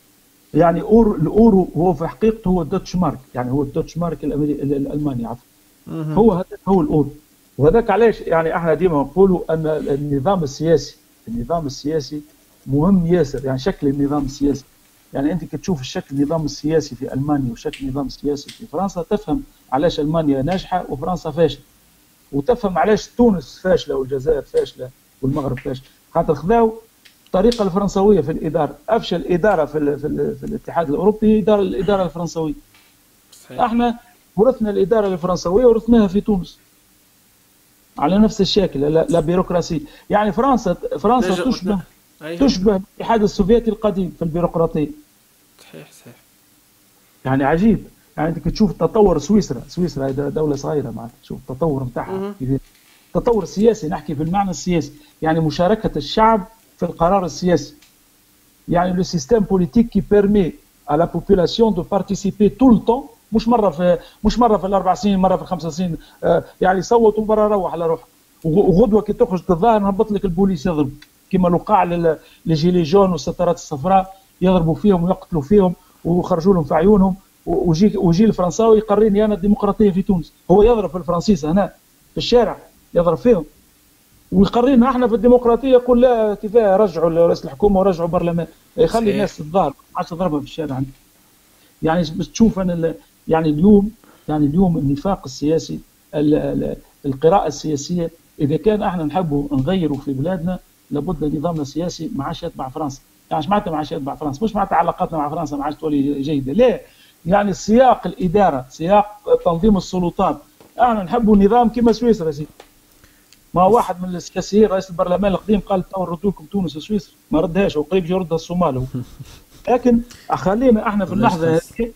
يعني euro ال euro هو في حقيقته هو ال Deutsche Mark يعني هو ال Deutsche Mark الألماني عفوا. هو هذا هو الأورو. وهذاك علاش؟ يعني إحنا ديما نقولوا أن النظام السياسي النظام السياسي مهم ياسر يعني شكل النظام السياسي. يعني أنت كتشوف الشكل النظام السياسي في ألمانيا وشكل النظام السياسي في فرنسا تفهم علاش ألمانيا ناجحة وفرنسا فاشلة. وتفهم علاش تونس فاشلة والجزائر فاشلة والمغرب فاشل خاطر خذاو الطريقة الفرنسوية في الإدارة. أفشل إدارة في, ال في, ال في الاتحاد الأوروبي هي الاداره الإدارة الفرنسوية. صحيح. إحنا ورثنا الإدارة الفرنسوية ورثناها في تونس. على نفس الشكل la, la bureaucratie يعني فرنسا فرنسا تشبه أيوه. تشبه الاتحاد السوفيتي القديم في البيروقراطية. صحيح صحيح. يعني عجيب. يعني أنت تشوف تطور سويسرا سويسرا دولة صغيرة معناتها تشوف التطور نتاعها تطور سياسي نحكي بالمعنى السياسي. يعني مشاركة الشعب في القرار السياسي. يعني le système politique qui permet à la population de participer tout le temps مش مرة في مش مرة في الأربع سنين مرة في الخمس سنين. آه يعني صوت وبرا روح على روح. وغدوة كي تخرج تظاهر نهبط لك البوليس يضرب. كما الوقع لل gilets jaunes والستارات الصفراء يضربوا فيهم ويقتلوا فيهم ويخرجوا لهم في عيونهم. ويجي ويجي الفرنساوي يقريني أنا الديمقراطية في تونس. هو يضرب في الفرنسيس هنا في الشارع يضرب فيهم. ويقرينا إحنا في الديمقراطية. يقول لا كفايه رجعوا رئيس الحكومة ورجعوا برلمان. يخلي الناس تضارب ما عادش تضربها في الشارع. يعني بس تشوف أنا يعني اليوم يعني اليوم النفاق السياسي القراءة السياسية إذا كان إحنا نحبوا نغيروا في بلادنا لابد نظامنا السياسي ما عادش يتبع فرنسا. يعني إيش معناتها ما عادش يتبع فرنسا؟ مش معناتها علاقاتنا مع فرنسا ما عادش تولي جيدة لا. يعني سياق الإدارة سياق تنظيم السلطات. إحنا نحبوا نظام كما سويسرا si. ما واحد من السياسيين رئيس البرلمان القديم قال تو ردوا لكم تونس وسويسرا. ما ردهاش وقريب يردها الصومال لكن خلينا إحنا في اللحظة هذه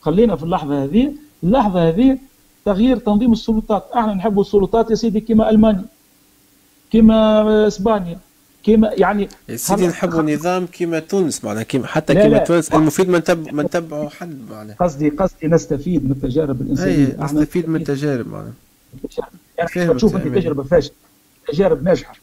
خلينا في اللحظة هذه. اللحظة هذه تغيير تنظيم السلطات. إحنا نحب السلطات يا سيدي كما ألمانيا كيما إسبانيا كيما يعني يا سيدي نحبوا نظام كيما تونس معناها كيما حتى كيما تونس. المفيد ما نتبع ما نتبعوا حد معناها. قصدي قصدي نستفيد من التجارب الإنسانية. نستفيد من التجارب معناها. يعني تشوف انت تجربه فاشلة. تجارب ناجحة.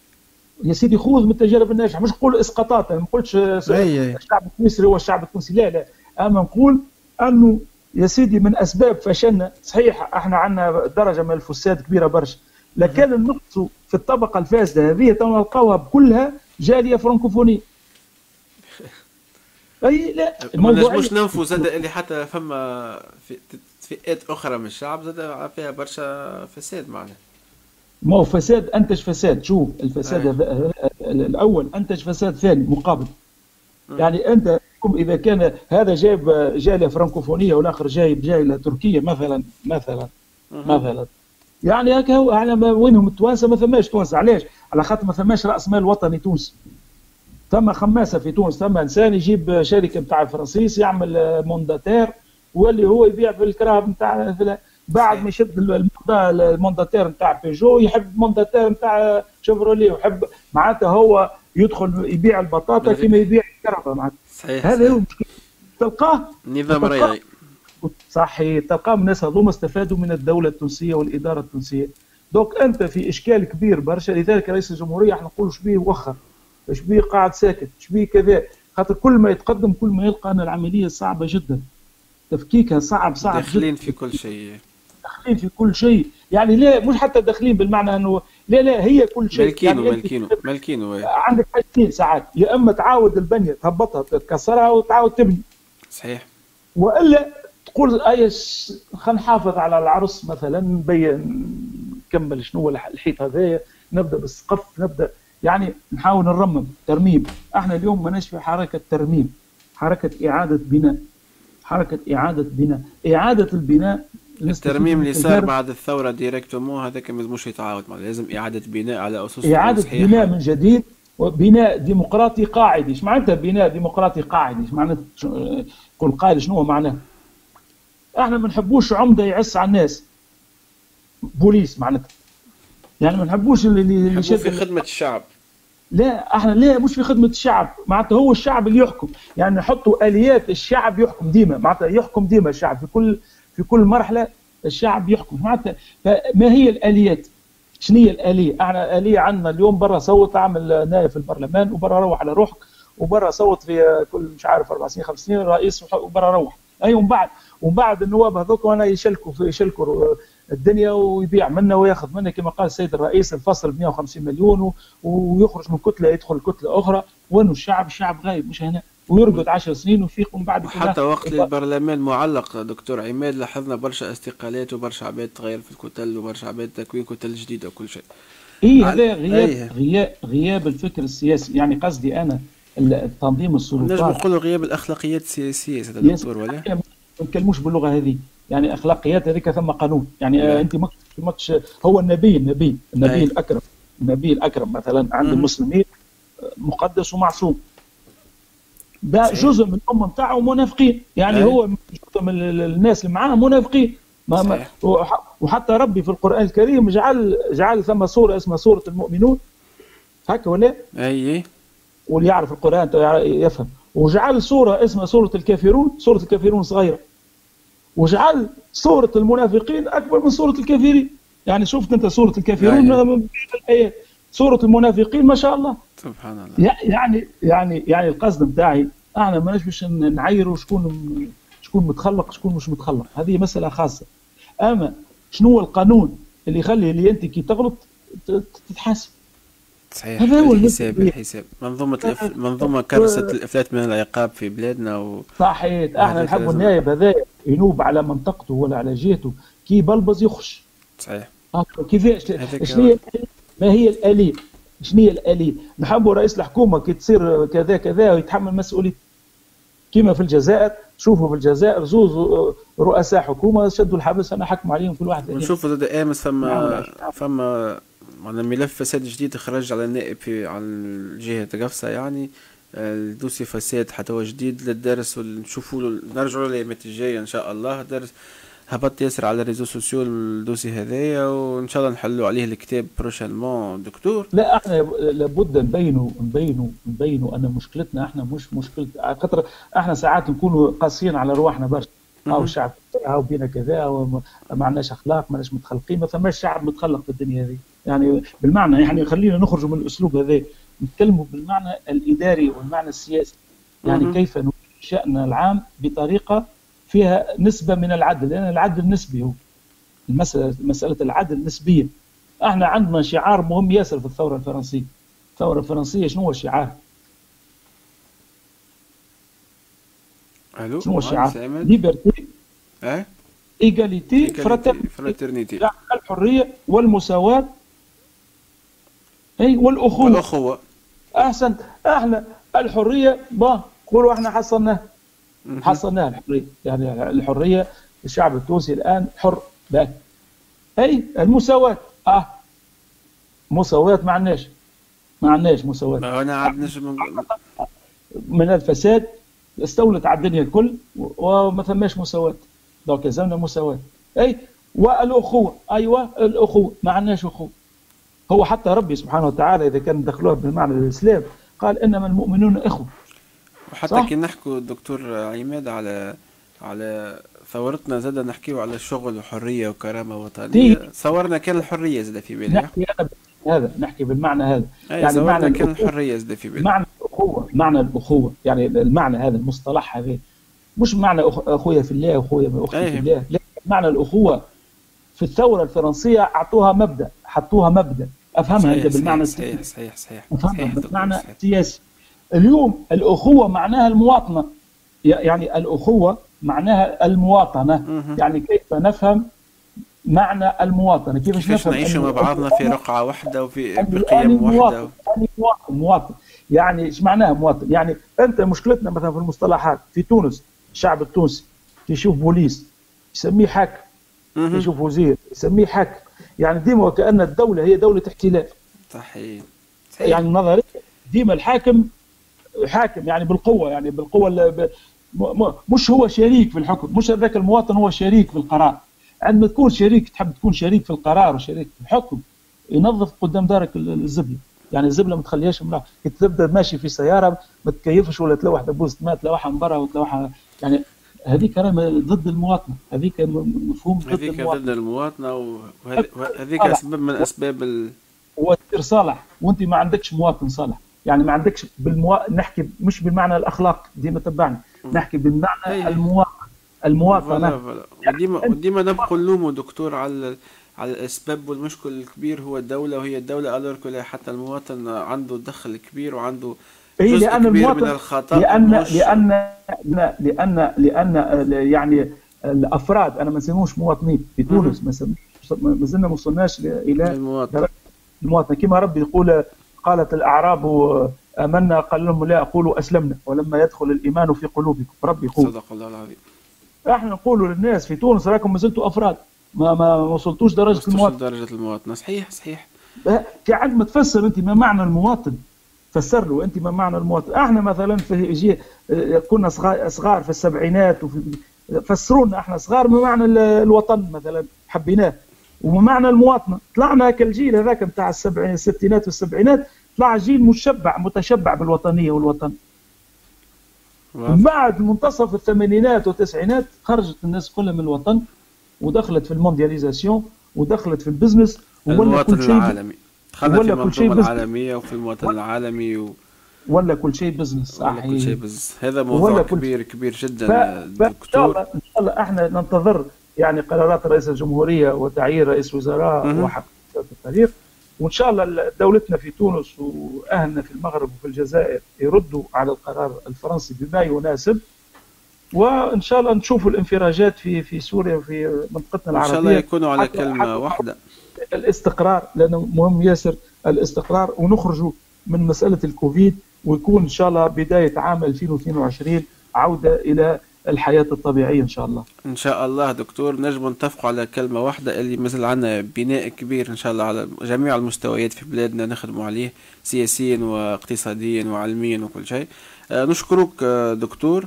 يا سيدي خذ من التجارب الناجحة. مش نقول إسقاطات ما نقولش الشعب التونسي هو الشعب التونسي. لا لا. أما نقول انه يا سيدي من أسباب فشلنا. صحيح إحنا عندنا درجة من الفساد كبيرة برشا. لكن النقص في الطبقة الفاسدة هذه نلقاوها كلها جالية فرنكوفونية. أي لا. الموضوع مش ننفوا زاد اللي حتى فما فئات أخرى من الشعب زاد فيها برشا فساد معناها. ما هو فساد؟ أنتج فساد. شوف الفساد الأول أنتج فساد ثاني مقابل. يعني أنت إذا كان هذا جايب جاليه فرنكوفونيه والآخر جايب جاية تركيه مثلا مثلا مثلا. يعني هكا هو على وينهم التوانسه ما ثماش توانسة. علاش؟ على خاطر ما ثماش رأس مال وطني تونسي. ثم خماسة في تونس. ثم إنسان يجيب شركة نتاع فرنسيس يعمل مونداتير واللي هو يبيع في الكراب نتاع بعد ما يشد المونداتير نتاع بيجو يحب المونداتير نتاع شيفروليه ويحب معناتها هو يدخل يبيع البطاطا كما يبيع الكرفه معناتها. صحيح هذا هو تلقاه؟ نظام رياضي. صحيح تلقاه الناس هذوما استفادوا من الدولة التونسية والإدارة التونسية. دوك أنت في إشكال كبير برشا لذلك رئيس الجمهورية إحنا نقولوا شبيه وخر شبيه قاعد ساكت شبيه كذا. خاطر كل ما يتقدم كل ما يلقى أن العملية صعبة جدا. تفكيكها صعب صعب داخلين في كل شيء. داخلين في كل شيء. يعني لا مش حتى داخلين بالمعنى أنه لا لا هي كل شيء. ملكينه يعني ملكينه ملكينه عندك حاجتين ساعات. يا إما تعاود البنية تهبطها تكسرها وتعاود تبني. صحيح. وإلا تقول اي خلينا نحافظ على العرس مثلا نبين نكمل شنو هو الحيط هذايا نبدأ بالسقف نبدأ يعني نحاول نرمم ترميم. إحنا اليوم ماناش في حركة ترميم حركة إعادة بناء حركة إعادة بناء. إعادة البناء الترميم اللي صار بعد الثورة directement هذاك ما لازمش يتعاود لازم إعادة بناء على أسس إعادة. بناء من جديد وبناء ديمقراطي قاعدي إيش معناتها بناء ديمقراطي قاعدي إيش معناتها؟ كل قائل شنو معناه؟ إحنا ما نحبوش عمدة يعس على الناس. بوليس معناتها. يعني ما نحبوش اللي اللي في خدمة الشعب. لا إحنا لا مش في خدمة الشعب. معناتها هو الشعب اللي يحكم. يعني نحطوا آليات الشعب يحكم ديما. معناتها يحكم ديما الشعب في كل في كل مرحلة الشعب يحكم. معناتها فما هي الآليات؟ شنو هي الآلية؟ إحنا آلية عندنا اليوم برا صوت اعمل نائب في البرلمان وبرا روح على روحك وبرا صوت في كل مش عارف أربع سنين خمس سنين رئيس وبرا روح. أي ومن بعد ومن بعد النواب هذوك وأنا يشلكوا يشلكوا الدنيا ويبيع منا ويأخذ منا. كما قال السيد الرئيس الفصل ب 150 مليون ويخرج من كتلة يدخل كتلة أخرى. وين الشعب؟ الشعب غايب مش هنا. ويرقد 10 سنين ويفيق من بعد حتى وقت البرلمان معلق دكتور عماد لاحظنا برشا استقالات وبرشا عباد تغير في الكتل وبرشا عباد تكوين كتل جديده وكل شيء. اي هذا غياب أيه. غياب غياب الفكر السياسي. يعني قصدي أنا التنظيم السلطات. نجم نقولوا غياب الأخلاقيات السياسية سيد الدكتور ولا؟ ما نتكلموش باللغة هذه. يعني أخلاقيات هذيك ثم قانون. يعني آه أنت ماكش هو النبي النبي النبي أيه. الاكرم النبي الأكرم مثلا عند المسلمين مقدس ومعصوم. ده جزء من الامه بتاعه منافقين. يعني هو جزء من الناس اللي معاه منافقين. ما ما وحتى ربي في القرآن الكريم جعل جعل ثم سورة اسمها سورة المؤمنون. هكا ولا؟ أي. واللي يعرف القرآن يفهم. وجعل سورة اسمها سورة الكافرون سورة الكافرون صغيرة. وجعل سورة المنافقين أكبر من سورة الكافرين. يعني شفت أنت سورة الكافرون الآيات. سورة المنافقين ما شاء الله. سبحان الله. يعني يعني يعني القصد بتاعي إحنا ماناش باش نعيروا شكون شكون متخلق شكون مش متخلق. هذه مسألة خاصة. أما شنو هو القانون اللي يخلي اللي أنت كي تغلط تتحاسب؟ صحيح. هذا هو الحساب الحساب منظومة الإف... منظومة كرسة الإفلات من العقاب في بلادنا و... صحيح. إحنا نحب النائب هذا ينوب على منطقته ولا على جهته. كي بلبز يخش. صحيح. كيفاش؟ شنو ما هي الآلية شنو هي الآلية نحبوا رئيس الحكومة كي تصير كذا كذا ويتحمل مسؤولية. كما في الجزائر شوفوا في الجزائر زوز رؤساء حكومة شدوا الحبس أنا حكم عليهم كل واحد. نشوفوا زاد امس فما فما معنا ملف فساد جديد خرج على النائب في على الجهة قفصة يعني. ال dossier فساد حتى هو جديد للدرس ونشوفوا نرجعوا له الجاية إن شاء الله. درس هبط ياسر على ال réseaux sociaux ال dossier هذايا وإن شاء الله نحلوا عليه الكتاب prochainement. دكتور؟ لا إحنا لابد نبينوا نبينوا نبينوا أن مشكلتنا إحنا مش مشكلة خاطر إحنا ساعات نكونوا قاسيين على رواحنا برشا أو الشعب أو بينا كذا وما عندناش أخلاق ما متخلقين ما فماش شعب متخلق في الدنيا هذه. يعني بالمعنى يعني خلينا نخرجوا من الأسلوب هذا نتكلموا بالمعنى الإداري والمعنى السياسي. يعني كيف شأن العام بطريقة فيها نسبة من العدل لأن العدل نسبي هو. المساله مسألة العدل نسبيه إحنا عندنا شعار مهم ياسر في الثورة الفرنسية. الثورة الفرنسية شنو هو الشعار؟ ألو شنو هو الشعار؟ liberté آه égalité fraternité الحريه والمساواة. اي والأخوة. والأخوة. أحسنت. إحنا الحرية با قولوا إحنا حصلناها حصلناها الحريه يعني الحرية الشعب التونسي الآن حر باهي أي المساواة؟ آه. مساواة ما عندناش ما عندناش مساواة. ما هنا عندناش من... من الفساد استولت على الدنيا الكل وما ثماش مساواة. donc لازمنا مساواة. أي والأخوة. أيوه الأخوة. ما عندناش أخوة. هو حتى ربي سبحانه وتعالى إذا كان دخلوها بمعنى الإسلام قال إنما المؤمنون إخوة. وحتى كي نحكوا دكتور عماد على على ثورتنا زاد نحكيو على الشغل وحرية وكرامة وطنيه صورنا كان الحرية زاد في بالي نحكي هذا نحكي بالمعنى هذا. يعني معنى كان الحرية زاد في بالي معنى الأخوة معنى الأخوة. يعني المعنى هذا المصطلح هذا. مش معنى أخويا في الله واخويا أختي في الله. لا معنى الأخوة في الثورة الفرنسية أعطوها مبدأ حطوها مبدأ. أفهمها أنت بالمعنى صحيح صحيح صحيح أفهمها بالمعنى السياسي. اليوم الأخوة معناها المواطنة. يعني الأخوة معناها المواطنة. يعني كيف نفهم معنى المواطنة؟ كيف نفهم نعيش مع بعضنا في رقعة واحدة وفي بقيم واحدة مواطن مواطن يعني إيش معناها مواطن يعني أنت مشكلتنا مثلا في المصطلحات في تونس الشعب التونسي يشوف بوليس يسميه حاكم يشوف وزير يسميه حاكم يعني ديما وكأن الدولة هي دولة احتلال. صحيح. يعني نظريا ديما الحاكم حاكم يعني بالقوة يعني بالقوة مش هو شريك في الحكم مش هذاك المواطن هو شريك في القرار. عندما تكون شريك تحب تكون شريك في القرار وشريك في الحكم ينظف قدام دارك الزبلة. يعني الزبلة ما تخليهاش ملاح كي تبدأ ماشي في سيارة ما تكيفش ولا تلوح دبوس ماء تلوحها من برا وتلوحها يعني هذيك ضد المواطنة. هذيك مفهوم ضد هذيك ضد المواطنة وهذيك سبب من أسباب ال... وتصير صالح وأنت ما عندكش مواطن صالح. يعني ما عندكش بالمو... نحكي مش بالمعنى الاخلاق ديما تبعني. نحكي بالمعنى أيه. المواطن المواطنه وديما يعني ديما نبقوا نلوموا دكتور على على الأسباب والمشكل الكبير. هو الدولة وهي الدولة الورك حتى المواطن عنده دخل كبير وعنده هي لأن المواطن من الخطأ لأن لأن لأن لأن يعني الأفراد أنا ما نسموش مواطنين في تونس ما زلنا ما وصلناش إلى المواطن. كما ربي يقول قالت الأعراب آمنا قال لهم لا أقولوا أسلمنا ولما يدخل الإيمان في قلوبكم ربي يقول. صدق الله العظيم. إحنا نقولوا للناس في تونس راكم ما زلتوا أفراد ما ما وصلتوش درجة المواطن. درجة المواطن. صحيح صحيح. في عندما تفسر أنت ما معنى المواطن. فسر له أنت ما معنى المواطن. إحنا مثلا في كنا صغار في السبعينات وفي فسرونا إحنا صغار ما معنى الوطن مثلا حبيناه. وما معنى المواطنة. طلعنا كالجيل هذاك نتاع السبعين الستينات والسبعينات طلع جيل مشبع متشبع بالوطنية والوطن. بعد منتصف الثمانينات والتسعينات خرجت الناس كلها من الوطن ودخلت في ال mondialisation ودخلت في ال business ولا كل شيء العالمي. دخلنا في المنظومة العالمية وفي المواطن العالمي و... ولا كل شيء business. صحيح كل شيء business. هذا موضوع كبير كبير جدا دكتور. ان شاء الله إحنا ننتظر يعني قرارات رئيس الجمهورية وتعيين رئيس وزراء وحق التاريخ وإن شاء الله دولتنا في تونس وأهلنا في المغرب وفي الجزائر يردوا على القرار الفرنسي بما يناسب. وإن شاء الله نشوفوا الانفراجات في في سوريا وفي منطقتنا العربيه إن شاء الله يكونوا على كلمه واحدة. الاستقرار لأنه مهم ياسر الاستقرار ونخرجوا من مسألة الكوفيد ويكون إن شاء الله بداية عام 2022 عودة إلى الحياة الطبيعية إن شاء الله. إن شاء الله دكتور نجم نتفقوا على كلمة واحدة اللي مازال عندنا بناء كبير إن شاء الله على جميع المستويات في بلادنا نخدموا عليه سياسيا واقتصاديا وعلميا وكل شيء. نشكرك دكتور